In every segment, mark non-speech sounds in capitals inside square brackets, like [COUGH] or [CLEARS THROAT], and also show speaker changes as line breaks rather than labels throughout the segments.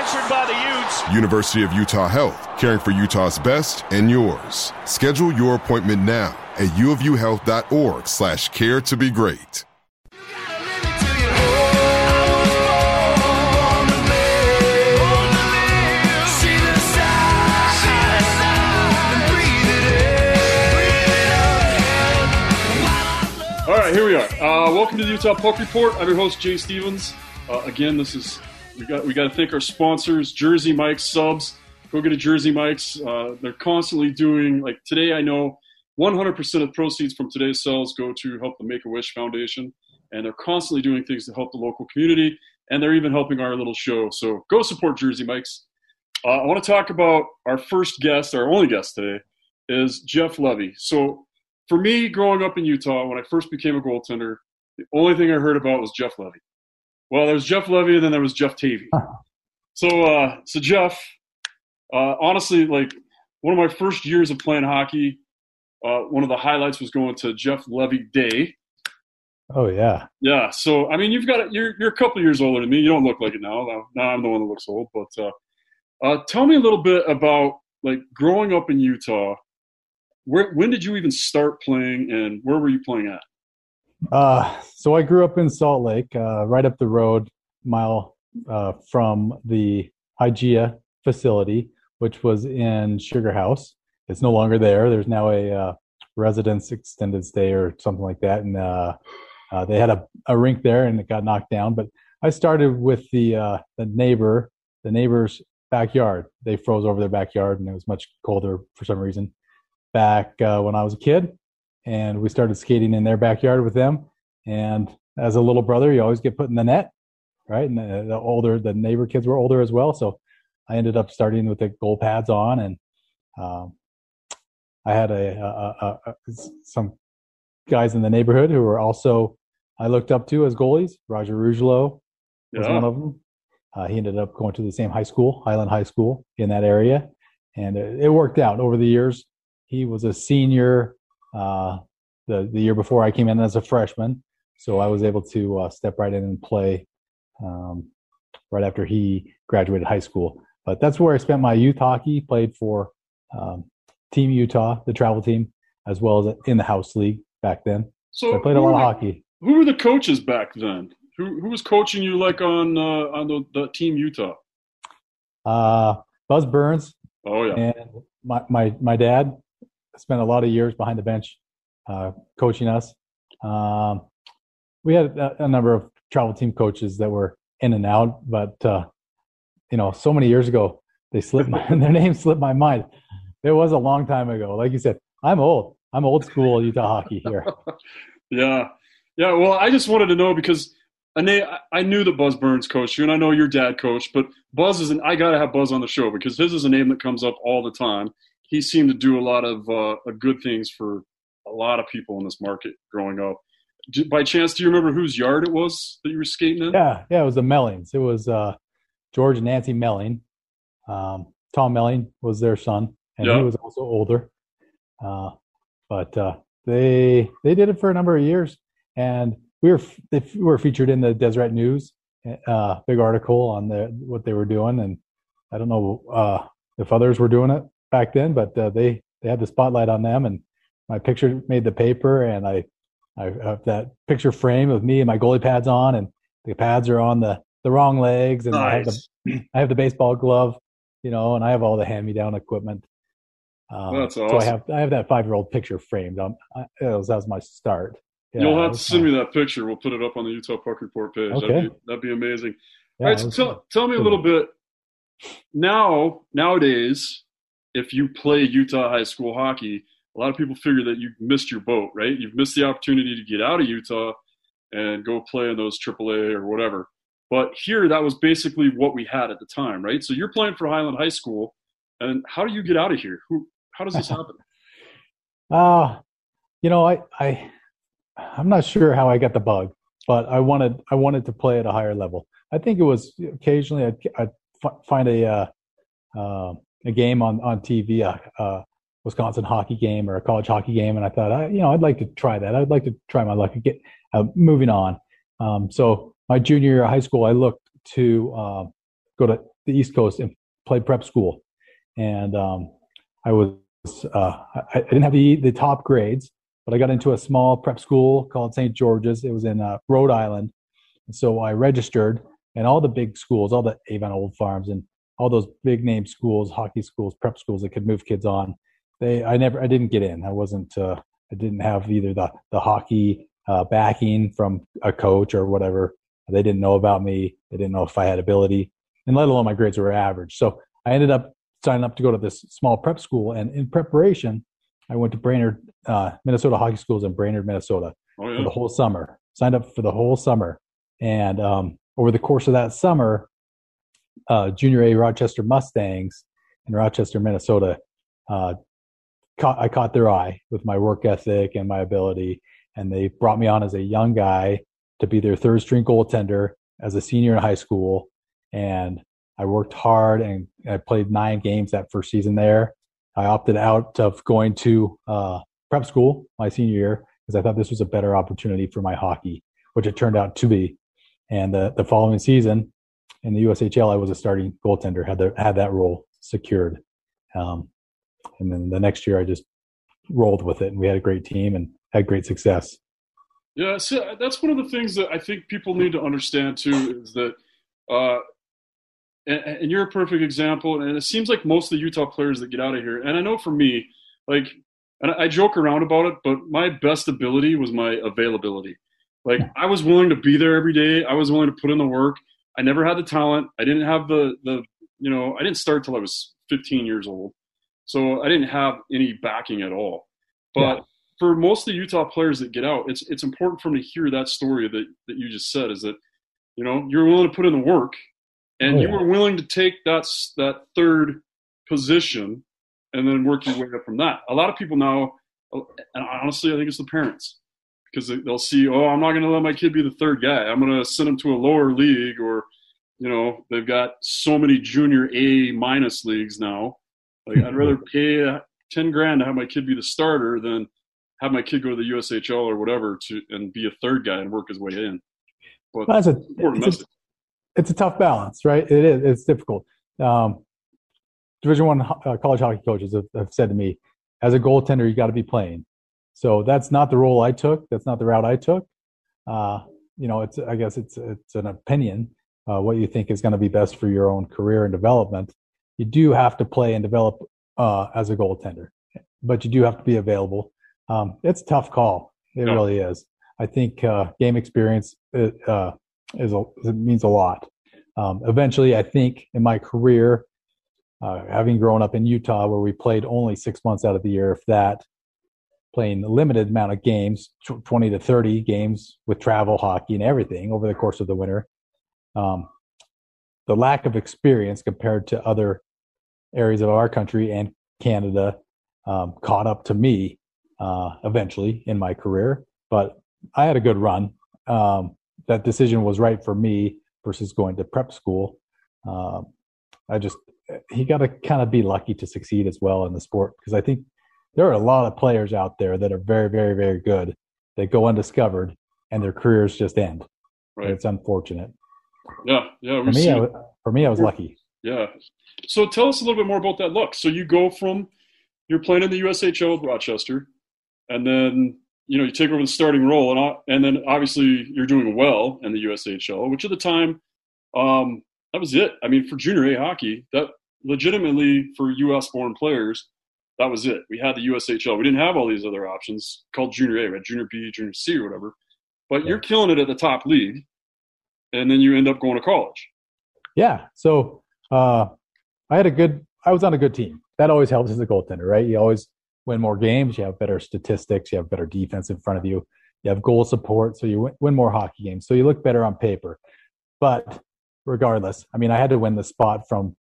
14 unanswered by the Utes.
University of Utah Health, caring for Utah's best and yours. Schedule your appointment now at uofuhealth.org slash care to be great.
All right, here we are. Uh, welcome to the Utah Puck Report. I'm your host Jay Stevens. Uh, again, this is we got we got to thank our sponsors, Jersey Mike's Subs. Go get a Jersey Mike's. Uh, they're constantly doing like today. I know 100% of proceeds from today's sales go to help the Make a Wish Foundation, and they're constantly doing things to help the local community, and they're even helping our little show. So go support Jersey Mike's. Uh, I want to talk about our first guest, our only guest today, is Jeff Levy. So for me, growing up in Utah, when I first became a goaltender, the only thing I heard about was Jeff Levy. Well, there was Jeff Levy, and then there was Jeff Tavy. So, uh, so Jeff, uh, honestly, like one of my first years of playing hockey, uh, one of the highlights was going to Jeff Levy Day.
Oh yeah,
Yeah. So, I mean, you've got you're you're a couple years older than me. You don't look like it now. Now, now I'm the one that looks old. But uh, uh, tell me a little bit about like growing up in Utah. Where when did you even start playing, and where were you playing at?
Uh, so I grew up in Salt Lake, uh, right up the road, mile uh, from the Hygeia facility, which was in Sugar House. It's no longer there. There's now a uh, residence extended stay or something like that, and uh, uh, they had a, a rink there, and it got knocked down. But I started with the uh, the neighbor, the neighbor's backyard. They froze over their backyard, and it was much colder for some reason back uh, when I was a kid, and we started skating in their backyard with them. And as a little brother, you always get put in the net, right? And the, the older, the neighbor kids were older as well, so I ended up starting with the goal pads on, and um, I had a, a, a, a some guys in the neighborhood who were also I looked up to as goalies. Roger Rugelo was
Yeah.
one of them. Uh, he ended up going to the same high school, Highland High School, in that area, and it, it worked out over the years. He was a senior uh, the the year before I came in as a freshman, so I was able to uh, step right in and play um, right after he graduated high school. But that's where I spent my youth hockey. Played for um, Team Utah, the travel team, as well as in the house league back then.
So
So I played a lot of hockey.
Who were the coaches back then? Who who was coaching you like on uh, on the, the team Utah?
Uh, Buzz Burns
Oh yeah,
and my, my my dad spent a lot of years behind the bench uh, coaching us. Um, we had a, a number of travel team coaches that were in and out, but uh, you know, so many years ago, they slipped my [LAUGHS] their names slipped my mind. It was a long time ago. Like you said, I'm old. I'm old school Utah hockey here. [LAUGHS]
yeah, yeah. Well, I just wanted to know because I knew, I knew that Buzz Burns coached you, and I know your dad coached, but Buzz is an I got to have Buzz on the show because his is a name that comes up all the time. He seemed to do a lot of uh, good things for a lot of people in this market growing up. Do- By chance, do you remember whose yard it was that you were skating in?
Yeah, yeah, it was the Mellings. It was uh, George and Nancy Melling. Um, Tom Melling was their son, and
Yeah.
he was also older. Uh, but uh, they they did it for a number of years, and we were they were featured in the Deseret News, uh, big article on the what they were doing, and I don't know uh, if others were doing it back then, but uh, they they had the spotlight on them, and my picture made the paper, and I I have that picture frame of me and my goalie pads on, and the pads are on the the wrong legs, and nice. I have the [CLEARS THROAT] I have the baseball glove, you know, and I have all the hand me down equipment.
Um, That's awesome.
So I have I have that five year old picture framed. Um, I, that, was, that was my start.
Yeah, You'll have to send me that picture. We'll put it up on the Utah Puck Report page. Okay. That'd, be, that'd be amazing. Yeah, All right, so tell, tell me a little bit. Now, nowadays, if you play Utah high school hockey, a lot of people figure that you missed your boat, right? You've missed the opportunity to get out of Utah and go play in those AAA or whatever. But here, that was basically what we had at the time, right? So you're playing for Highland High School, and how do you get out of here? Who? How does this [LAUGHS] happen?
Uh, you know, I, I, I'm not sure how I got the bug, but I wanted, I wanted to play at a higher level. I think it was occasionally I'd, I'd find a, uh, uh, a game on on TV, a, a, Wisconsin hockey game or a college hockey game, and I thought, I, you know, I'd like to try that. I'd like to try my luck. Get uh, moving on. Um, so my junior year of high school, I looked to uh, go to the East Coast and play prep school, and um, I was uh, I, didn't have the the top grades, but I got into a small prep school called St. George's. It was in uh, Rhode Island, and so I registered. And all the big schools, all the Avon Old Farms, and all those big name schools, hockey schools, prep schools that could move kids on. They, I never, I didn't get in. I wasn't, uh, I didn't have either the the hockey uh, backing from a coach or whatever. They didn't know about me. They didn't know if I had ability, and let alone my grades were average. So I ended up signing up to go to this small prep school. And in preparation, I went to Brainerd, uh, Minnesota Hockey Schools in Brainerd, Minnesota oh, yeah. for the whole summer. Signed up for the whole summer. And um, over the course of that summer, uh, Junior A Rochester Mustangs in Rochester, Minnesota, uh, caught, I caught their eye with my work ethic and my ability. And they brought me on as a young guy to be their third string goaltender as a senior in high school. And I worked hard and I played nine games that first season there. I opted out of going to uh, prep school my senior year because I thought this was a better opportunity for my hockey, which it turned out to be. And the, the following season in the USHL, I was a starting goaltender, had the, had that role secured. Um, and then the next year, I just rolled with it, and we had a great team and had great success.
Yeah, so that's one of the things that I think people need to understand too is that uh, and, and, you're a perfect example. And it seems like most of the Utah players that get out of here, and I know for me, like, and I joke around about it, but my best ability was my availability. Like, I was willing to be there every day. I was willing to put in the work. I never had the talent. I didn't have the the you know I didn't start till I was 15 years old, so I didn't have any backing at all. But yeah. for most of the Utah players that get out, it's it's important for them to hear that story that that you just said. Is that you know you're willing to put in the work and oh, you were willing to take that that third position and then work your way up from that. A lot of people now, uh, and honestly, I think it's the parents because they'll see, oh, I'm not going to let my kid be the third guy. I'm going to send him to a lower league, or you know, they've got so many junior A minus leagues now. Like I'd rather [LAUGHS] pay ten grand to have my kid be the starter than have my kid go to the USHL or whatever to and be a third guy and work his way in.
But well, that's a, important message it's a tough balance, right? It is. It's difficult. Um, Division One uh, college hockey coaches have, have, said to me, as a goaltender, you got to be playing. So that's not the role I took. That's not the route I took. Uh, you know, it's I guess it's it's an opinion. Uh, what you think is going to be best for your own career and development. You do have to play and develop uh, as a goaltender, but you do have to be available. Um, it's a tough call. It yeah. really is. I think uh, game experience uh, is a, it means a lot. Um, eventually, I think in my career, uh, having grown up in Utah, where we played only six months out of the year, if that, playing a limited amount of games, 20 to 30 games with travel hockey and everything over the course of the winter. Um, the lack of experience compared to other areas of our country and Canada um, caught up to me uh, eventually in my career. But I had a good run. Um, that decision was right for me versus going to prep school. Um, I just he got to kind of be lucky to succeed as well in the sport because I think there are a lot of players out there that are very, very, very good that go undiscovered and their careers just end.
Right.
It's unfortunate.
Yeah, yeah.
For me, I, for me, I was lucky.
Yeah. So tell us a little bit more about that look. So you go from you're playing in the USHL with Rochester, and then you know you take over the starting role, and and then obviously you're doing well in the USHL, which at the time, um, that was it. I mean, for junior A hockey, that legitimately for US born players, that was it. We had the USHL. We didn't have all these other options called junior A, right? Junior B, junior C, or whatever. But yeah. you're killing it at the top league, and then you end up going to college.
Yeah. So uh, I had a good. I was on a good team. That always helps as a goaltender, right? You always win more games. You have better statistics. You have better defense in front of you. You have goal support, so you win more hockey games. So you look better on paper. But regardless, I mean, I had to win the spot from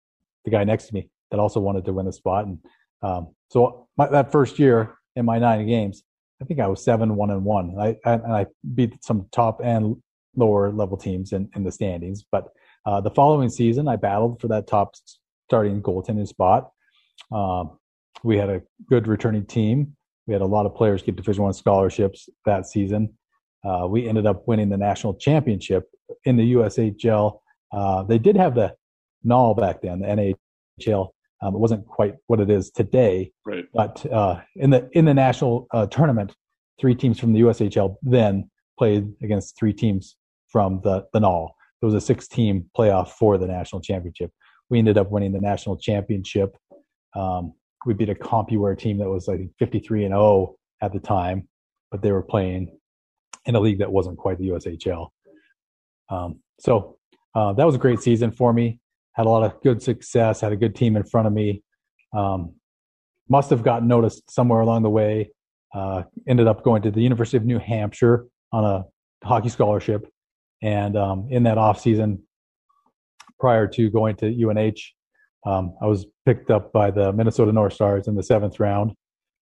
the guy next to me that also wanted to win the spot, and um, so my, that first year in my nine games, I think I was seven one and one. I, I and I beat some top and lower level teams in, in the standings. But uh, the following season, I battled for that top starting goaltending spot. Um, we had a good returning team. We had a lot of players get Division One scholarships that season. Uh, we ended up winning the national championship in the USHL. Uh, they did have the NAHL back then, the NHL um, it wasn't quite what it is today,
right.
but uh, in the in the national uh, tournament, three teams from the USHL then played against three teams from the the NAHL. It was a six team playoff for the national championship. We ended up winning the national championship. Um, we beat a Compuware team that was I think 53 and 0 at the time, but they were playing in a league that wasn't quite the USHL. Um, so uh, that was a great season for me had a lot of good success, had a good team in front of me. Um, must have gotten noticed somewhere along the way. Uh, ended up going to the University of New Hampshire on a hockey scholarship, and um, in that off season, prior to going to UNH, um, I was picked up by the Minnesota North Stars in the seventh round.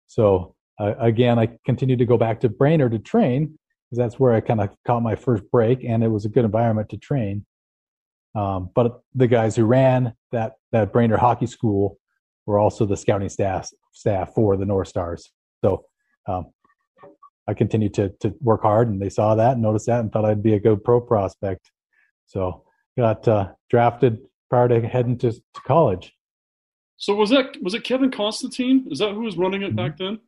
So uh, again, I continued to go back to Brainerd to train because that's where I kind of caught my first break, and it was a good environment to train. Um, but the guys who ran that that Brainerd Hockey School were also the scouting staff staff for the North Stars. So um, I continued to to work hard, and they saw that and noticed that, and thought I'd be a good pro prospect. So got uh, drafted prior to heading to, to college.
So was that was it Kevin Constantine? Is that who was running it mm-hmm. back then?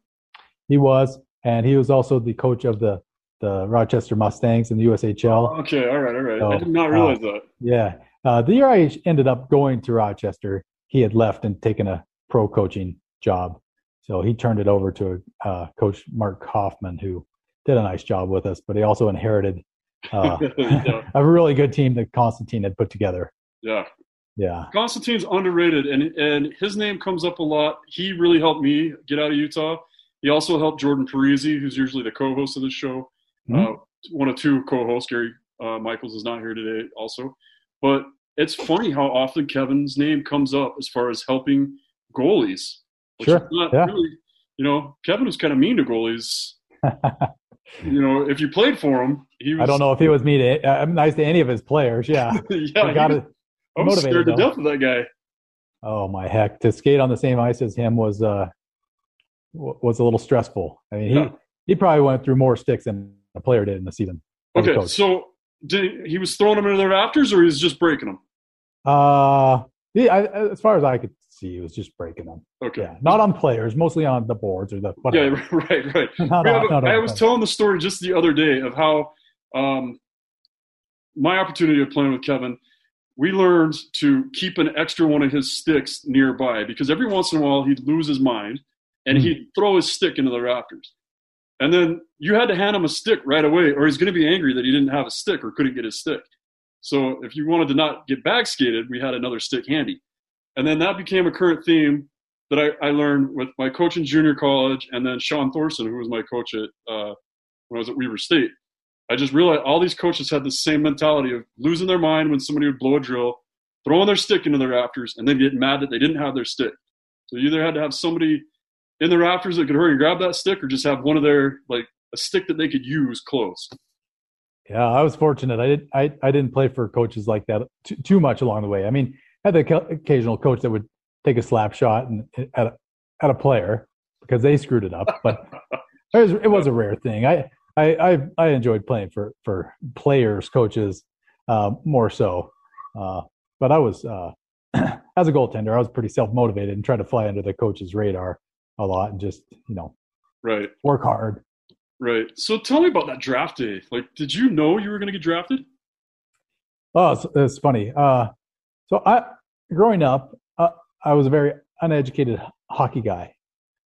He was, and he was also the coach of the the Rochester Mustangs in the USHL.
Okay, all right, all right. So, I did not realize uh, that.
Yeah. Uh, the year I ended up going to Rochester, he had left and taken a pro coaching job. So he turned it over to uh, Coach Mark Hoffman, who did a nice job with us, but he also inherited uh, [LAUGHS] yeah. [LAUGHS] a really good team that Constantine had put together.
Yeah.
Yeah.
Constantine's underrated, and, and his name comes up a lot. He really helped me get out of Utah. He also helped Jordan Parisi, who's usually the co host of the show. Mm-hmm. Uh, one of two co-hosts, Gary uh, Michaels, is not here today, also. But it's funny how often Kevin's name comes up as far as helping goalies.
sure. yeah. Really,
you know, Kevin was kind of mean to goalies. [LAUGHS] you know, if you played for him, he was.
I don't know if he was mean. To, I'm nice to any of his players. Yeah. [LAUGHS]
yeah. Got it. I was scared to death of that guy.
Oh my heck! To skate on the same ice as him was uh was a little stressful. I mean, he yeah. he probably went through more sticks than a player did in the season.
Okay, so did, he was throwing them into the rafters, or he was just breaking them?
Uh, yeah, I, as far as I could see, he was just breaking them.
Okay,
yeah, not on players, mostly on the boards or the.
Whatever. Yeah, [LAUGHS] right, right. [LAUGHS] not, not, not, I was telling the story just the other day of how um, my opportunity of playing with Kevin. We learned to keep an extra one of his sticks nearby because every once in a while he'd lose his mind and mm. he'd throw his stick into the rafters. And then you had to hand him a stick right away, or he's going to be angry that he didn't have a stick or couldn't get his stick. So if you wanted to not get bag skated, we had another stick handy. And then that became a current theme that I, I learned with my coach in junior college, and then Sean Thorson, who was my coach at uh, when I was at Weber State. I just realized all these coaches had the same mentality of losing their mind when somebody would blow a drill, throwing their stick into the rafters, and then getting mad that they didn't have their stick. So you either had to have somebody in the rafters that could hurry and grab that stick, or just have one of their like a stick that they could use close.
Yeah, I was fortunate. I did. I, I didn't play for coaches like that too, too much along the way. I mean, I had the occasional coach that would take a slap shot and at a, at a player because they screwed it up, but [LAUGHS] it was, it was a rare thing. I I I, I, enjoyed playing for for players, coaches, uh, more so. Uh, but I was uh, [CLEARS THROAT] as a goaltender, I was pretty self motivated and tried to fly under the coach's radar a lot and just you know
right
work hard.
Right. So tell me about that draft day. Like, did you know you were going to get drafted?
Oh, it's, it's funny. Uh, so I growing up, uh, I was a very uneducated hockey guy.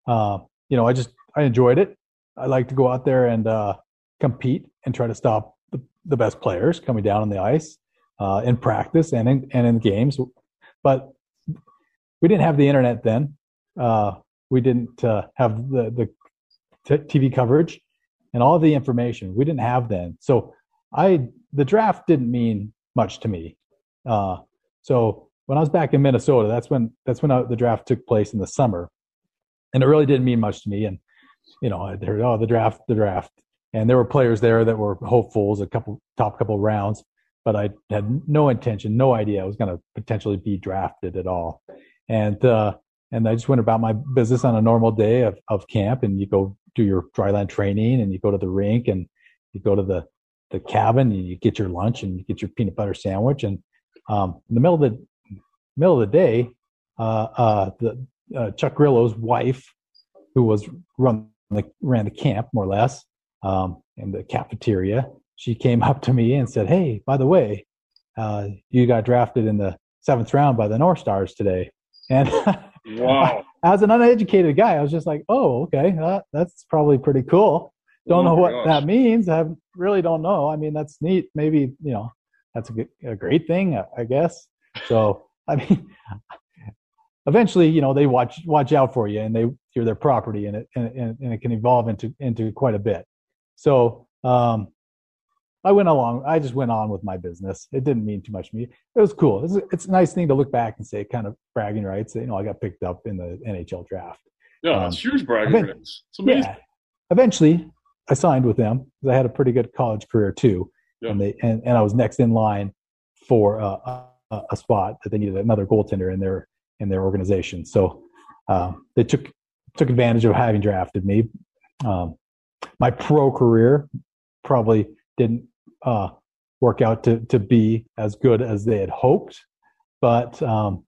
Uh, you know, I just I enjoyed it. I like to go out there and uh, compete and try to stop the, the, best players coming down on the ice uh, in practice and in and in games. But we didn't have the internet then. Uh, we didn't uh, have the the t- TV coverage and all the information. We didn't have then. So I the draft didn't mean much to me. Uh, so when I was back in Minnesota, that's when that's when I, the draft took place in the summer, and it really didn't mean much to me. And you know, I heard oh the draft, the draft, and there were players there that were hopefuls, a couple top couple rounds, but I had no intention, no idea I was going to potentially be drafted at all. And uh, and I just went about my business on a normal day of, of camp, and you go do your dryland training, and you go to the rink, and you go to the the cabin, and you get your lunch, and you get your peanut butter sandwich, and um, in the middle of the middle of the day, uh, uh, the uh, Chuck Grillo's wife, who was run the, ran the camp more or less, um, in the cafeteria, she came up to me and said, "Hey, by the way, uh, you got drafted in the seventh round by the North Stars today." And [LAUGHS]
wow, [LAUGHS]
as an uneducated guy, I was just like, "Oh, okay, that, that's probably pretty cool." Don't oh know what gosh. that means. I really don't know. I mean, that's neat. Maybe you know, that's a, good, a great thing, I guess. So [LAUGHS] I mean, eventually, you know, they watch watch out for you, and they you're their property, and it and, and it can evolve into into quite a bit. So um, I went along. I just went on with my business. It didn't mean too much to me. It was cool. It's, it's a nice thing to look back and say, kind of bragging rights. You know, I got picked up in the NHL draft.
Yeah, um, it's huge bragging event- rights. It's amazing. Yeah.
Eventually, I signed with them because I had a pretty good college career too, yeah. and they and, and I was next in line for uh, a, a spot that they needed another goaltender in their in their organization. So uh, they took took advantage of having drafted me. Um, my pro career probably didn't uh, work out to to be as good as they had hoped, but um,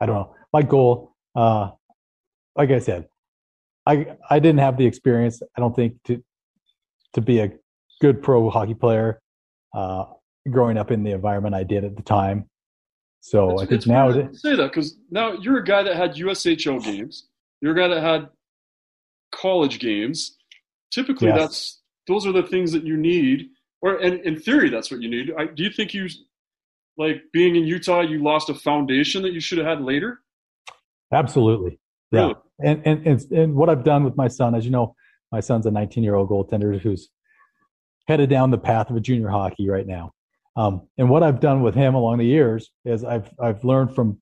I don't know. My goal, uh, like I said, I I didn't have the experience. I don't think to to be a good pro hockey player. Uh, growing up in the environment I did at the time. So it's, I think now
it, say that because now you're a guy that had USHL games. You're a guy that had college games. Typically, yes. that's those are the things that you need, or and in theory, that's what you need. I, do you think you like being in Utah? You lost a foundation that you should have had later.
Absolutely, yeah. Really? And, and and and what I've done with my son, as you know, my son's a 19 year old goaltender who's headed down the path of a junior hockey right now. Um, and what I've done with him along the years is I've I've learned from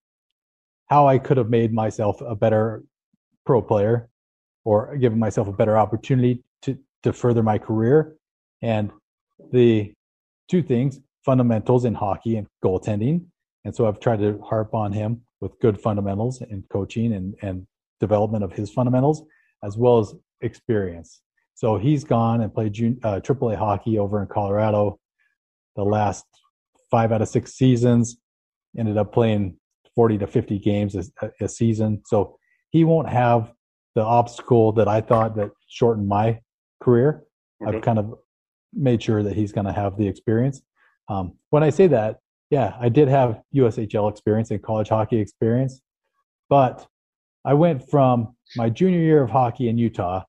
how I could have made myself a better pro player or given myself a better opportunity to to further my career. And the two things, fundamentals in hockey and goaltending. And so I've tried to harp on him with good fundamentals and coaching and, and development of his fundamentals, as well as experience. So he's gone and played junior, uh, AAA hockey over in Colorado the last five out of six seasons. Ended up playing 40 to 50 games a, a season. So he won't have the obstacle that I thought that shortened my career. Okay. I've kind of made sure that he's going to have the experience. Um, when I say that, yeah, I did have USHL experience and college hockey experience, but I went from my junior year of hockey in Utah,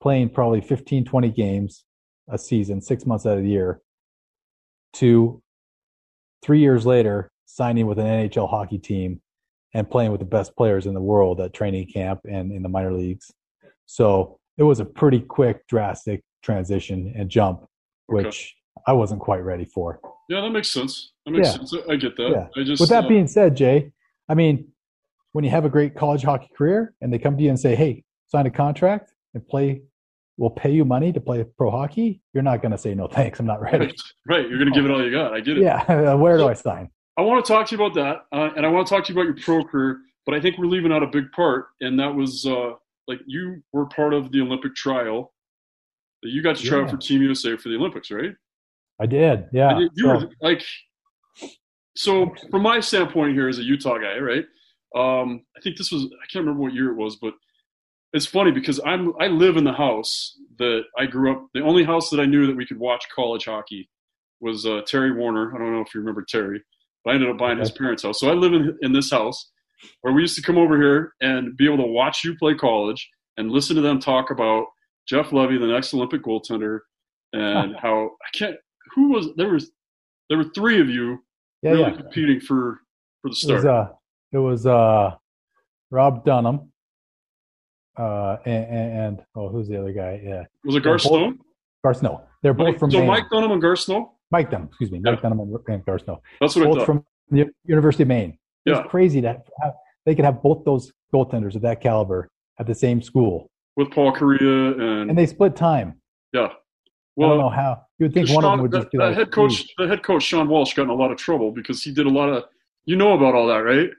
playing probably 15, 20 games a season, six months out of the year, to three years later signing with an NHL hockey team and playing with the best players in the world at training camp and in the minor leagues. So it was a pretty quick, drastic transition and jump, which okay. I wasn't quite ready for.
Yeah, that makes sense. That makes yeah. sense. I get that.
Yeah.
I just,
With that uh, being said, Jay, I mean, when you have a great college hockey career and they come to you and say, "Hey, sign a contract and play we'll pay you money to play pro hockey, you're not going to say no thanks. I'm not ready.
Right, right. you're going to give it all you got. I get it.
Yeah, [LAUGHS] where do I sign?
I want to talk to you about that, uh, and I want to talk to you about your pro career. But I think we're leaving out a big part, and that was uh, like you were part of the Olympic trial You got to try
Yeah.
out for Team USA for the Olympics, right?
I did. Yeah.
You- you
So-
were like, so from my standpoint here as a Utah guy, right? Um, I think this was I can't remember what year it was, but it's funny because I'm I live in the house that I grew up. The only house that I knew that we could watch college hockey was uh, Terry Warner. I don't know if you remember Terry, but I ended up buying his parents' house. So I live in in this house where we used to come over here and be able to watch you play college and listen to them talk about Jeff Levy, the next Olympic goaltender, and [LAUGHS] how I can't. Who was there was there were three of you
yeah,
really
yeah.
competing for for the
It was
start.
uh, it was uh, Rob Dunham, uh, and, and oh, who's the other guy? Yeah,
was it
Garth
Snow?
Garth Snow. They're both
Mike-
from
so
Maine.
Mike Dunham and Garth Snow.
Mike Dunham, excuse me, Mike
Yeah.
Dunham and, Garth Snow.
That's what I
both
thought.
from the University of Maine. It's
Yeah.
crazy that they could have both those goaltenders of that caliber at the same school,
with Paul Kariya and,
and they split time.
yeah.
I don't
Well,
know how. You would think one of them would just be
the, the
like
head coach. The head coach Shawn Walsh got in a lot of trouble because he did a lot of. You know about all that, right?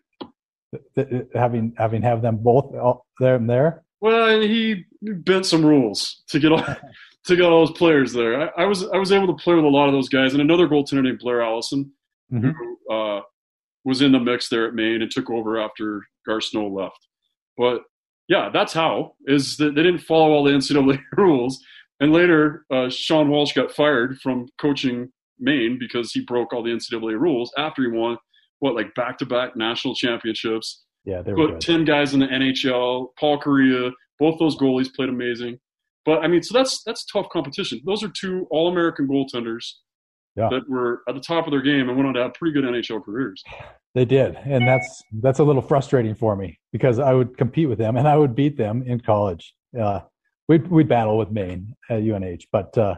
having having have them both there and there.
Well, he bent some rules to get all [LAUGHS] to get all those players there. I, I was I was able to play with a lot of those guys, and another goaltender named Blair Allison,
Mhm.
who uh, was in the mix there at Maine and took over after Garth Snow left. But yeah, that's how is that they didn't follow all the NCAA [LAUGHS] rules, and later uh, Shawn Walsh got fired from coaching Maine because he broke all the NCAA rules after he won what like back to back national championships
Yeah, they
put 10 guys in the NHL. Paul Kariya, both those goalies played amazing. But I mean, so that's that's tough competition. Those are two All American goaltenders
Yeah.
that were at the top of their game and went on to have pretty good NHL careers.
They did, and that's that's a little frustrating for me because I would compete with them and I would beat them in college. Uh, we'd we'd battle with Maine at UNH, but uh,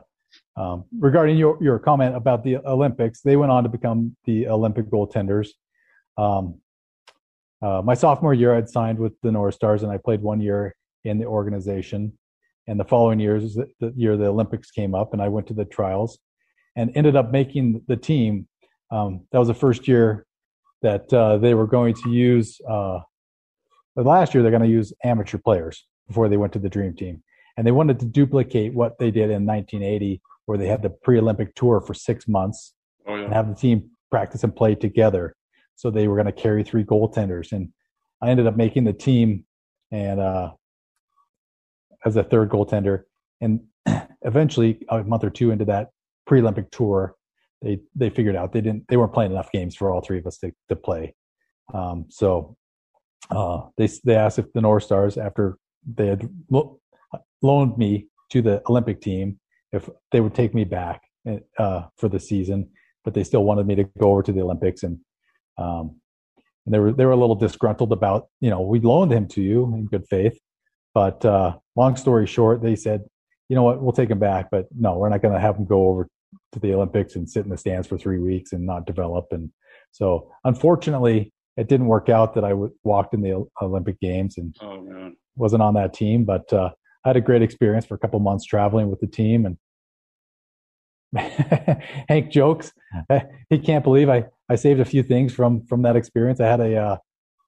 um, regarding your your comment about the Olympics, they went on to become the Olympic goaltenders. Um, uh, my sophomore year, I'd signed with the North Stars, and I played one year in the organization. And the following years, the, the year the Olympics came up, and I went to the trials, and ended up making the team. Um, that was the first year that uh, they were going to use. Uh, the last year, they're going to use amateur players before they went to the Dream Team, and they wanted to duplicate what they did in 1980, where they had the pre-Olympic tour for six months
Oh
and have the team practice and play together. So they were going to carry three goaltenders, and I ended up making the team and uh, as a third goaltender. And [CLEARS THROAT] eventually, a month or two into that pre-Olympic tour, they they figured out they didn't they weren't playing enough games for all three of us to to play. Um, so uh, they they asked if the North Stars, after they had lo- loaned me to the Olympic team, if they would take me back uh, for the season, but they still wanted me to go over to the Olympics, and um, and they were they were a little disgruntled about you know we loaned him to you in good faith, but uh, long story short, they said you know what we'll take him back, but no, we're not going to have him go over to the Olympics and sit in the stands for three weeks and not develop, and so unfortunately it didn't work out that I w- walked in the Olympic Games and
oh man,
wasn't on that team, but uh, I had a great experience for a couple months traveling with the team. And [LAUGHS] Hank jokes [LAUGHS] he can't believe I, I saved a few things from from that experience. I had a uh,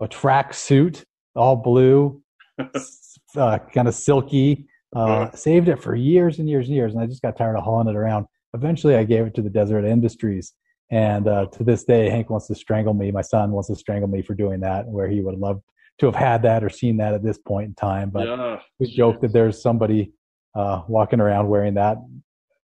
a track suit, all blue, [LAUGHS] uh, kind of silky. Uh, saved it for years and years and years, and I just got tired of hauling it around. Eventually, I gave it to the Deseret Industries, and uh, to this day, Hank wants to strangle me. My son wants to strangle me for doing that, where he would love to have had that or seen that at this point in time. But
yeah,
we joke that there's somebody uh, walking around wearing that,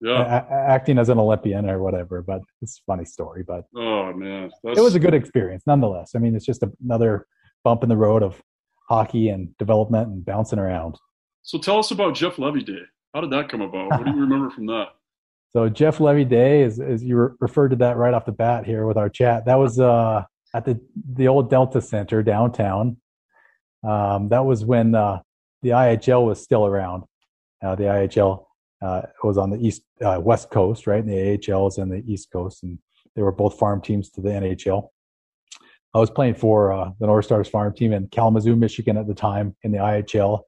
yeah.
a- acting as an Olympian or whatever. But it's a funny story. But
Oh man, That's,
it was a good experience nonetheless. I mean, it's just another bump in the road of hockey and development and bouncing around.
So tell us about Jeff Levy Day. How did that come about? What do you [LAUGHS] remember from that?
So Jeff Levy Day, is as you re- referred to that right off the bat here with our chat, that was uh, at the the old Delta Center downtown. Um, that was when uh, the IHL was still around. Uh, the IHL uh, was on the east uh, west coast, right? And the AHL is on the east coast, and they were both farm teams to the NHL. I was playing for uh, the North Stars farm team in Kalamazoo, Michigan at the time in the IHL,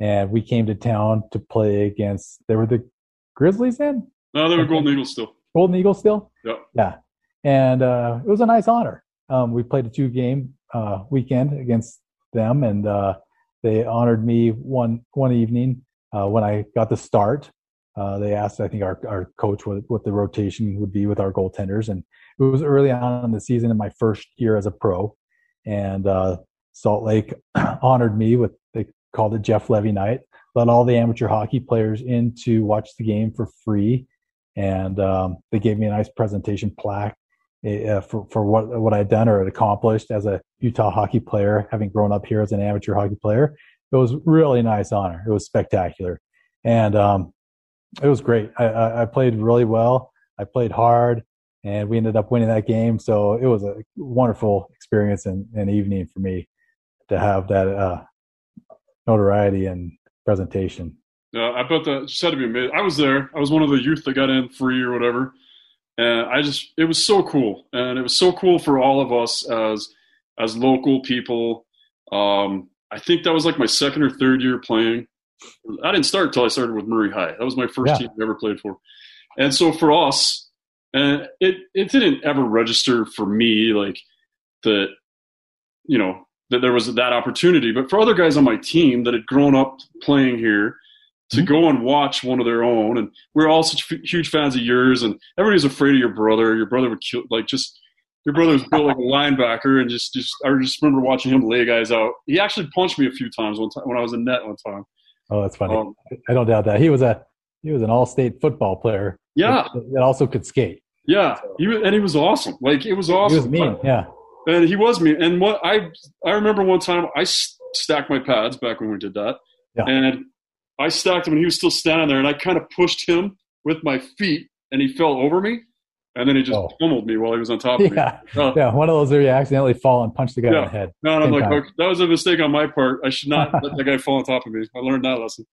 and we came to town to play against. They were the Grizzlies then,
No, they were Golden Eagles still.
Golden Eagles still.
Yeah.
Yeah, and uh, it was a nice honor. Um, we played a two game uh, weekend against them, and uh, they honored me one one evening uh, when I got the start. uh, they asked, I think, our, our coach what, what the rotation would be with our goaltenders. And it was early on in the season in my first year as a pro. And uh, Salt Lake [CLEARS THROAT] honored me with, they called it Jeff Levy night, let all the amateur hockey players in to watch the game for free. And um, they gave me a nice presentation plaque uh, for, for what, what I'd done or had accomplished as a Utah hockey player, having grown up here as an amateur hockey player. It was really nice honor. It was spectacular. And um, it was great. I, I, played really well. I played hard, and we ended up winning that game. So it was a wonderful experience and, and evening for me to have that uh, notoriety and presentation.
Yeah, I bet that just had to be amazing. I was there. I was one of the youth that got in free or whatever, and I just it was so cool, and it was so cool for all of us as as local people. Um, I think that was like my second or third year playing, I didn't start until I started with Murray High. That was my first yeah. team I ever played for. And so for us, and it it didn't ever register for me like that, you know, that there was that opportunity. But for other guys on my team that had grown up playing here, to mm-hmm. go and watch one of their own, and we're all such f- huge fans of yours, and everybody's afraid of your brother. Your brother would kill, like just your brother was built like a linebacker, and just just I just remember watching him lay guys out. He actually punched me a few times one time when I was in net one time.
Oh, that's funny. Um, I don't doubt that. He was a he was an all-state football player.
Yeah,
that, also could skate.
Yeah, he was, and he was awesome. Like it was awesome.
He was mean. Yeah,
and he was mean. And what I I remember one time I stacked my pads back when we did that, yeah. and I stacked him, and he was still standing there, and I kind of pushed him with my feet, and he fell over me and then he just oh. pummeled me while he was on top of [LAUGHS]
yeah.
me.
Uh, yeah, one of those where you accidentally fall and punch the guy yeah. in the head.
No, and I'm like, okay, that was a mistake on my part. I should not let the guy fall on top of me. I learned that lesson.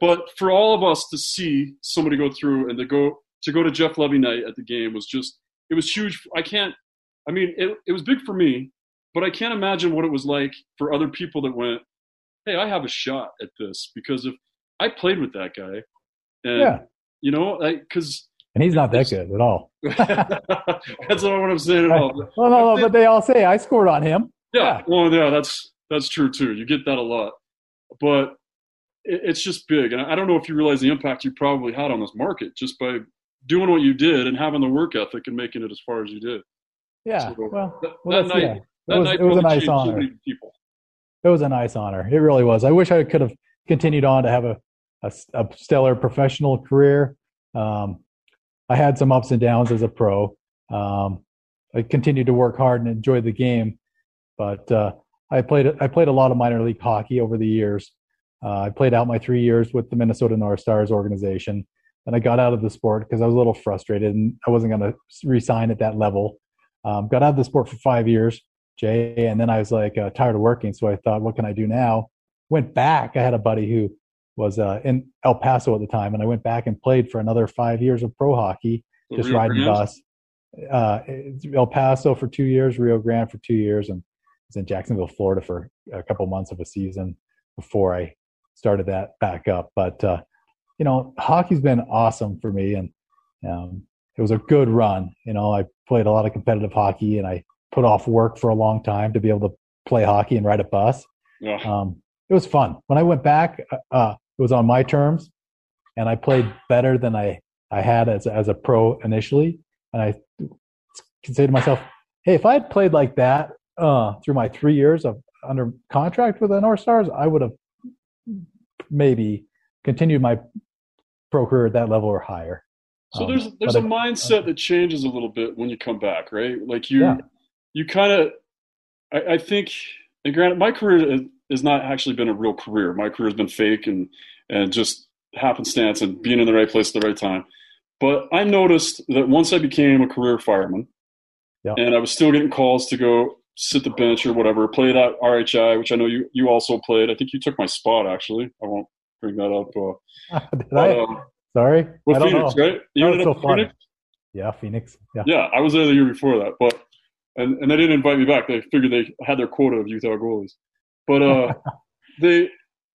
But for all of us to see somebody go through and to go to go to Jeff Levy night at the game was just it was huge. I can't. I mean, it it was big for me, but I can't imagine what it was like for other people that went, "Hey, I have a shot at this because if I played with that guy, and yeah. you know, because."
And he's not that good at all. [LAUGHS]
that's not what I'm saying at all.
well, no, no, but they all say I scored on him.
Yeah, yeah. well, yeah, that's that's true too. You get that a lot, but it, it's just big. And I don't know if you realize the impact you probably had on this market just by doing what you did and having the work ethic and making it as far as you did.
Yeah, so well, that, well, that night, yeah. It was, it was a nice honor. people. It was a nice honor. It really was. I wish I could have continued on to have a, a, a stellar professional career. Um, I had some ups and downs as a pro. Um, I continued to work hard and enjoy the game, but uh, I played I played a lot of minor league hockey over the years. Uh, I played out my three years with the Minnesota North Stars organization, and I got out of the sport because I was a little frustrated and I wasn't going to resign at that level. Um, got out of the sport for five years, Jay, and then I was like uh, tired of working, so I thought, what can I do now? Went back. I had a buddy who was uh, in El Paso at the time, and I went back and played for another five years of pro hockey, just Rio riding bus. Uh, El Paso for two years, Rio Grande for two years, and was in Jacksonville, Florida for a couple months of a season before I started that back up. But uh, you know, hockey's been awesome for me, and um, it was a good run. You know, I played a lot of competitive hockey, and I put off work for a long time to be able to play hockey and ride a bus. Yeah. Um, it was fun. When I went back, uh, uh, it was on my terms, and I played better than I I had as as a pro initially. And I can say to myself, hey, if I had played like that uh, through my three years of under contract with the North Stars, I would have maybe continued my pro career at that level or higher.
So there's um, there's a mindset that changes a little bit when you come back, right? Like you yeah. you kind of I, I, think and granted my career has not actually been a real career. My career has been fake and and just happenstance and being in the right place at the right time. But I noticed that once I became a career fireman, yeah. and I was still getting calls to go sit the bench or whatever, played at RHI, which I know you you also played. I think you took my spot actually. I won't bring that up. Uh, [LAUGHS]
Did but, I? Um, Sorry,
with Phoenix, know. right?
You ended so up Phoenix. Yeah, Phoenix. Yeah.
yeah, I was there the year before that, but and and they didn't invite me back. They figured they had their quota of Utah goalies. But uh, [LAUGHS] they,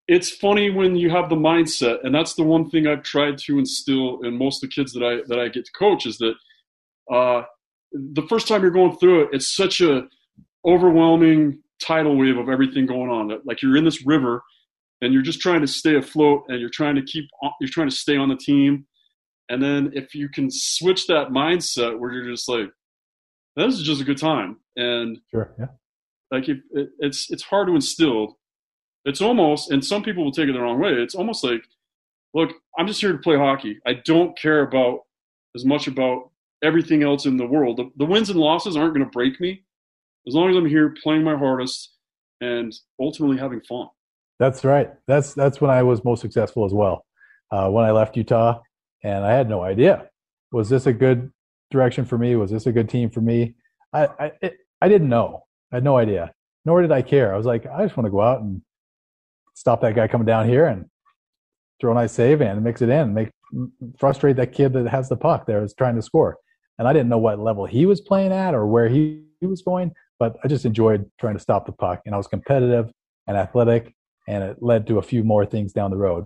it's funny when you have the mindset, and that's the one thing I've tried to instill in most of the kids that I that I get to coach is that uh, the first time you're going through it, it's such a overwhelming tidal wave of everything going on. Like you're in this river, and you're just trying to stay afloat, and you're trying to keep you're trying to stay on the team, And then if you can switch that mindset where you're just like, this is just a good time, and
sure, yeah,
like if, it, it's it's hard to instill. It's almost, and some people will take it the wrong way. It's almost like, look, I'm just here to play hockey. I don't care about as much about everything else in the world. The, the wins and losses aren't going to break me as long as I'm here playing my hardest and ultimately having fun.
That's right. That's that's when I was most successful as well. Uh, when I left Utah, and I had no idea was this a good direction for me? Was this a good team for me? I I, it, I didn't know. I had no idea. Nor did I care. I was like, I just want to go out and stop that guy coming down here and throw a nice save and mix it in, make frustrate that kid that has the puck there is trying to score. And I didn't know what level he was playing at or where he, he was going, but I just enjoyed trying to stop the puck. And I was competitive and athletic, and it led to a few more things down the road.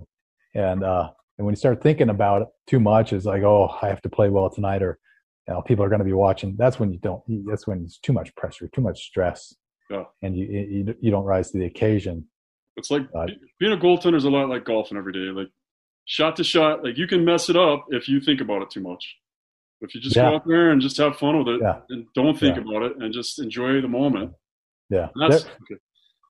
And uh, and when you start thinking about it too much, it's like, oh, I have to play well tonight, or you know, people are going to be watching. That's when you don't. That's when it's too much pressure, too much stress,
yeah.
and you, you you don't rise to the occasion.
It's like uh, being a goaltender is a lot like golfing every day. Like shot to shot, like you can mess it up if you think about it too much. If you just yeah. go out there and just have fun with it
yeah.
and don't think about it and just enjoy the moment.
Yeah. That's there, okay.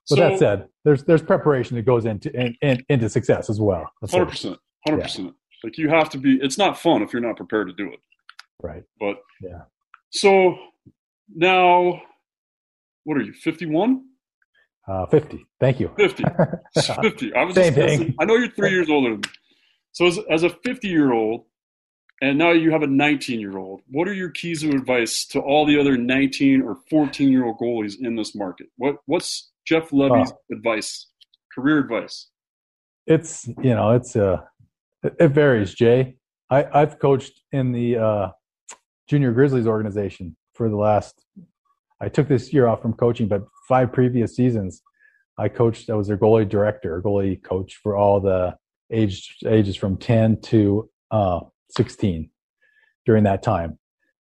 But so, that said, there's there's preparation that goes into in, in, into success as well.
Hundred percent, hundred percent. Like you have to be. It's not fun if you're not prepared to do it.
Right.
But
yeah.
So now, what are you? Fifty one.
Uh, 50. Thank you.
50. [LAUGHS] 50. I was
Same thing.
I know you're three years older than me. So as, as a 50 year old, and now you have a 19 year old, what are your keys of advice to all the other 19 or 14 year old goalies in this market? What What's Jeff Levy's advice, career advice?
It's, you know, it's, uh, it varies, Jay. I, I've coached in the uh, Junior Grizzlies organization for the last, I took this year off from coaching, but five previous seasons, I coached, I was their goalie director, goalie coach for all the age, ages from 10 to uh, 16 during that time.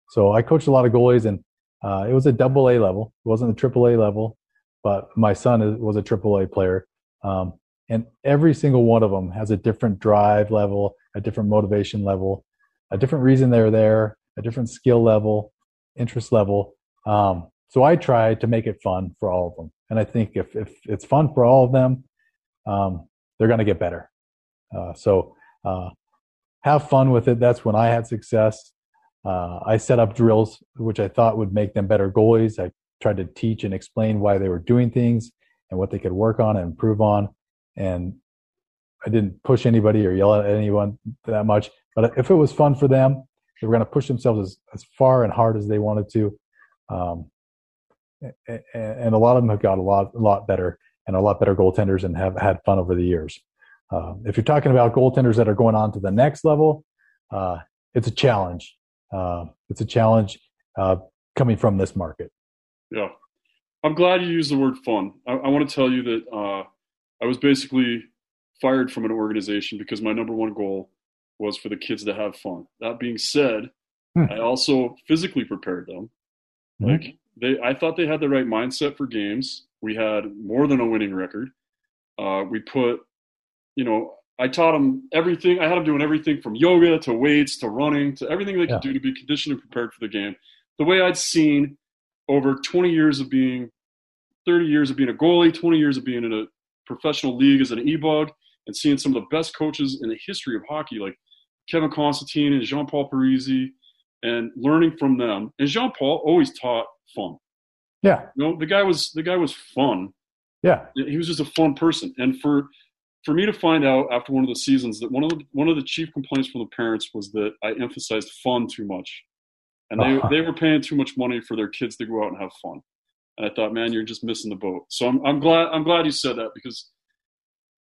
So I coached a lot of goalies, and uh, it was a double A level. It wasn't the triple A level, but my son was a triple A player. Um, and every single one of them has a different drive level, a different motivation level, a different reason they're there, a different skill level, interest level. Um, so I try to make it fun for all of them. And I think if, if it's fun for all of them, um, they're going to get better. Uh, so uh, have fun with it. That's when I had success. Uh, I set up drills which I thought would make them better goalies. I tried to teach and explain why they were doing things and what they could work on and improve on. And I didn't push anybody or yell at anyone that much. But if it was fun for them, they were going to push themselves as, as far and hard as they wanted to. Um, and, and a lot of them have got a lot, a lot better and a lot better goaltenders and have had fun over the years. Uh, if you're talking about goaltenders that are going on to the next level, uh, it's a challenge. Uh, it's a challenge uh, coming from this market.
Yeah, I'm glad you used the word fun. I, I want to tell you that uh, I was basically fired from an organization because my number one goal was for the kids to have fun. That being said, hmm. I also physically prepared them. Hmm. Like they, I thought they had the right mindset for games. We had more than a winning record. Uh, we put you know, I taught them everything. I had them doing everything from yoga to weights to running to everything they could yeah. do to be conditioned and prepared for the game. The way I'd seen over 20 years of being, 30 years of being a goalie, 20 years of being in a professional league as an e-bug, and seeing some of the best coaches in the history of hockey, like Kevin Constantine and Jean-Paul Parisé and learning from them. And Jean-Paul always taught fun.
Yeah.
You know, the guy was the guy was fun.
Yeah.
He was just a fun person. And for for me to find out after one of the seasons that one of the one of the chief complaints from the parents was that I emphasized fun too much, and they uh-huh. [LAUGHS] they were paying too much money for their kids to go out and have fun. And I thought, man, you're just missing the boat. So I'm I'm glad I'm glad you said that because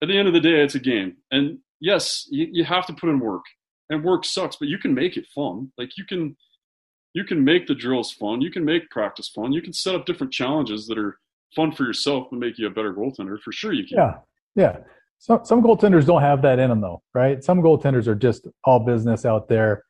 at the end of the day, it's a game, and yes, you, you have to put in work, and work sucks, but you can make it fun. Like you can you can make the drills fun, you can make practice fun, you can set up different challenges that are fun for yourself and make you a better goaltender. For sure, you can.
Yeah, yeah. Some some goaltenders don't have that in them though, right? Some goaltenders are just all business out there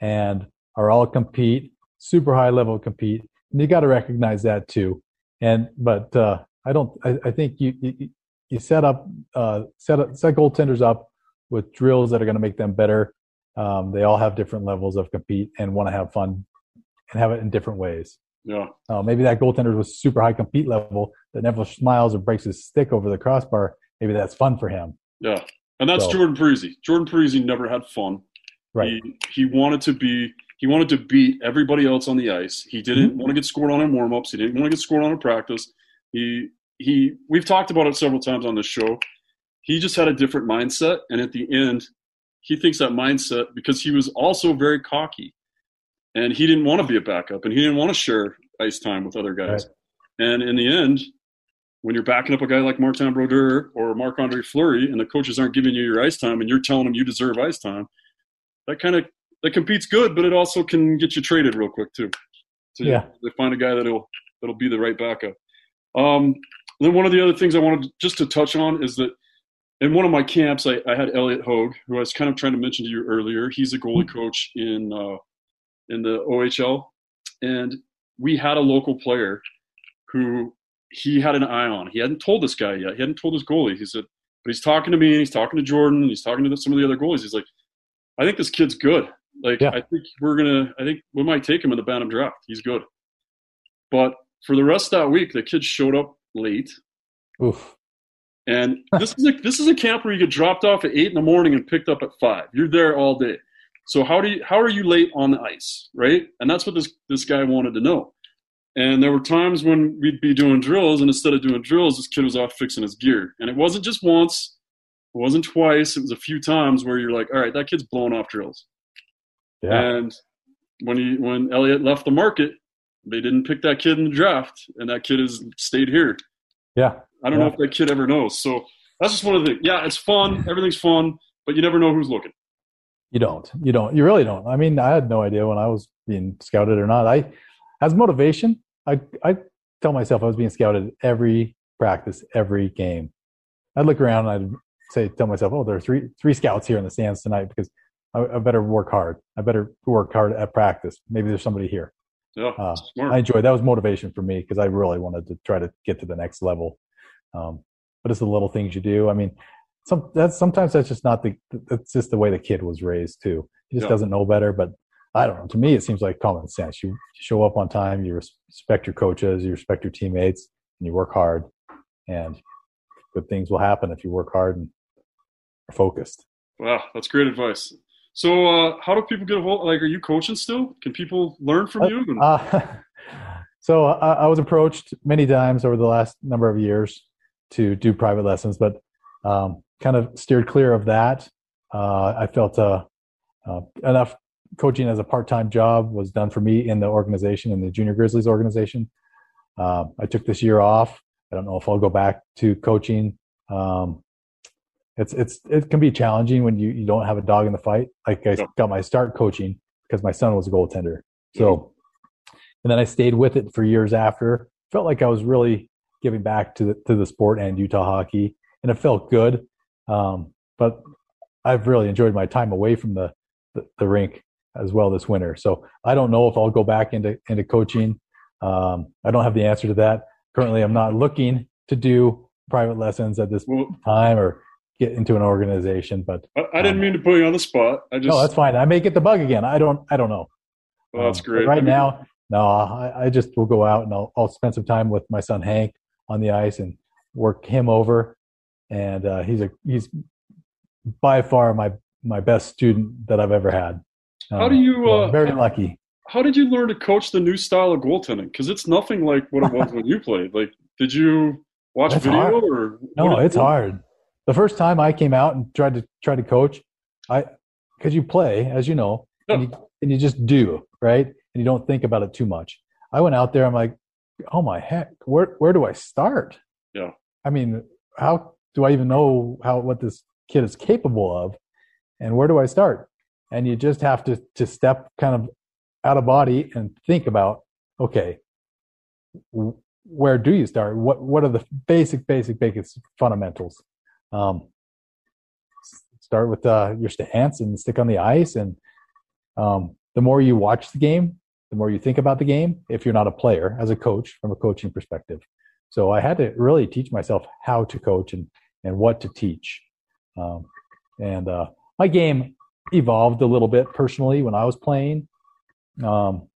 and are all compete, super high level compete. And you got to recognize that too. And but uh, I don't. I, I think you, you, you set up uh, set up, set goaltenders up with drills that are going to make them better. Um, they all have different levels of compete and want to have fun and have it in different ways.
Yeah.
Uh, maybe that goaltender was super high compete level that never smiles or breaks his stick over the crossbar. Maybe that's fun for him.
Yeah. And that's
So-
Jordan Parise. Jordan Parise never had fun.
Right.
He, he wanted to be he wanted to beat everybody else on the ice. He didn't
Mm-hmm.
want to get scored on in warm-ups. He didn't want to get scored on in practice. He he we've talked about it several times on this show. He just had a different mindset and at the end he thinks that mindset because he was also very cocky and he didn't want to be a backup and he didn't want to share ice time with other guys. And in the end, when you're backing up a guy like Martin Brodeur or Marc Andre Fleury and the coaches aren't giving you your ice time and you're telling them you deserve ice time, that kind of that competes good, but it also can get you traded real quick too. So
Yeah.
they find a guy that'll that'll be the right backup. Um, then one of the other things I wanted just to touch on is that in one of my camps, I, I had Elliot Hogue, who I was kind of trying to mention to you earlier. He's a goalie coach in uh, in the OHL, and we had a local player who he had an eye on. He hadn't told this guy yet. He hadn't told his goalie. He said, but he's talking to me and he's talking to Jordan and he's talking to some of the other goalies. He's like, I think this kid's good. Like,
Yeah.
I think we're gonna. I think we might take him in the Bantam draft. He's good. But for the rest of that week, the kids showed up late.
Oof.
And this is a this is a camp where you get dropped off at eight in the morning and picked up at five. You're there all day. So how do you how are you late on the ice, right? And that's what this this guy wanted to know. And there were times when we'd be doing drills, and instead of doing drills, this kid was off fixing his gear. And it wasn't just once, it wasn't twice. It was a few times where you're like, all right, that kid's blowing off drills.
Yeah.
And when he when Elliot left the market, they didn't pick that kid in the draft, and that kid has stayed here.
yeah.
I don't know if that kid ever knows. So that's just one of the things. Yeah, it's fun. [LAUGHS] Everything's fun, but you never know who's looking.
You don't. You don't. You really don't. I mean, I had no idea when I was being scouted or not. I, as motivation, I I tell myself I was being scouted every practice, every game. I'd look around and I'd say, tell myself, oh, there are three three scouts here in the stands tonight because I, I better work hard. I better work hard at practice. Maybe there's somebody here.
Yeah,
Uh. I enjoyed that was motivation for me because I really wanted to try to get to the next level. Um, but it's the little things you do. I mean, some that's sometimes that's just not the that's just the way the kid was raised too. He just
Yeah.
doesn't know better. But I don't know. To me, it seems like common sense. You show up on time. You respect your coaches. You respect your teammates, and you work hard. And good things will happen if you work hard and are focused.
wow, that's great advice. So, uh, how do people get a hold? Like, are you coaching still? Can people learn from you?
Uh, [LAUGHS] so I, I was approached many times over the last number of years to do private lessons, but um, kind of steered clear of that. Uh, I felt uh, uh, enough coaching as a part-time job was done for me in the organization, in the Junior Grizzlies organization. Um, I took this year off. I don't know if I'll go back to coaching. Um, it's it's it can be challenging when you, you don't have a dog in the fight. Like I
Yeah.
got my start coaching because my son was a goaltender. So, and then I stayed with it for years after. Felt like I was really giving back to the to the sport and Utah hockey, and it felt good. Um, but I've really enjoyed my time away from the, the the rink as well this winter. So I don't know if I'll go back into into coaching. Um, I don't have the answer to that. Currently, I'm not looking to do private lessons at this
well,
time or get into an organization. But
I, I didn't mean to put you on the spot. I just
no, that's fine. I may get the bug again. I don't. I don't know.
well, that's
Um,
great.
Right
I mean,
now, no, I, I just will go out and I'll, I'll spend some time with my son Hank on the ice and work him over. And uh, he's a he's by far my my best student that I've ever had.
How
Um,
do you,
so
uh,
very lucky.
how did you learn to coach the new style of goaltending? Because it's nothing like what it was when you [LAUGHS] played. Like, did you watch
That's
video
hard.
or?
No, it's hard. The first time I came out and tried to try to coach, I because you play as you know, and, you, and you just do right, and you don't think about it too much. I went out there. I'm like, oh my heck, where where do I start?
Yeah.
I mean, how do I even know how what this kid is capable of, and where do I start? And you just have to to step kind of out of body and think about, okay, w- where do you start? What what are the basic, basic, basic fundamentals? Um, start with uh, your stance and stick on the ice, and um, the more you watch the game, the more you think about the game. If you're not a player, as a coach, from a coaching perspective, so I had to really teach myself how to coach and and what to teach. Um, and uh, my game evolved a little bit personally when I was playing. Um,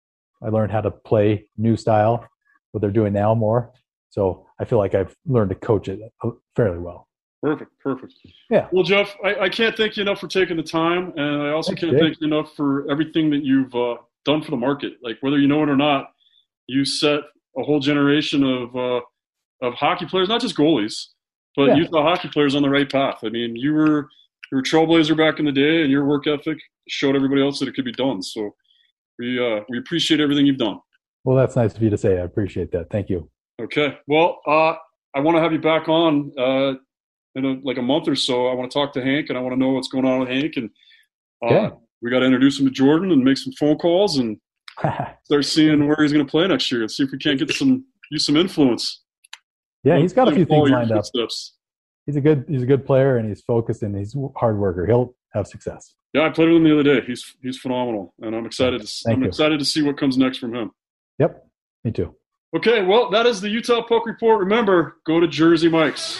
I learned how to play new style, what they're doing now more. So I feel like I've learned to coach it uh, fairly well.
Perfect, perfect.
Yeah.
Well, Jeff, I, I can't thank you enough for taking the time, and I also
Thanks,
can't
Jake.
thank you enough for everything that you've uh, done for the market. Like whether you know it or not, you set a whole generation of uh, of hockey players, not just goalies, but
Yeah.
Utah hockey players on the right path. I mean, you were you were a trailblazer back in the day, and your work ethic showed everybody else that it could be done. So we uh, we appreciate everything you've done.
Well, that's nice of you to say. I appreciate that. Thank you.
Okay. Well, uh, I want to have you back on uh, in a, like a month or so. I want to talk to Hank, and I want to know what's going on with Hank. And uh,
Okay.
we got to introduce him to Jordan and make some phone calls and [LAUGHS] start seeing where he's going to play next year and see if we can't get some use some influence.
yeah, he's got a few things lined up.
footsteps.
He's a good he's a good player and he's focused and he's a hard worker. He'll have success.
Yeah, I played with him the other day. He's he's phenomenal, and I'm excited. To,
Thank
I'm
you.
excited to see what comes next from him.
Yep. Me too.
Okay, well, that is the Utah Poke Report. Remember, go to Jersey Mike's.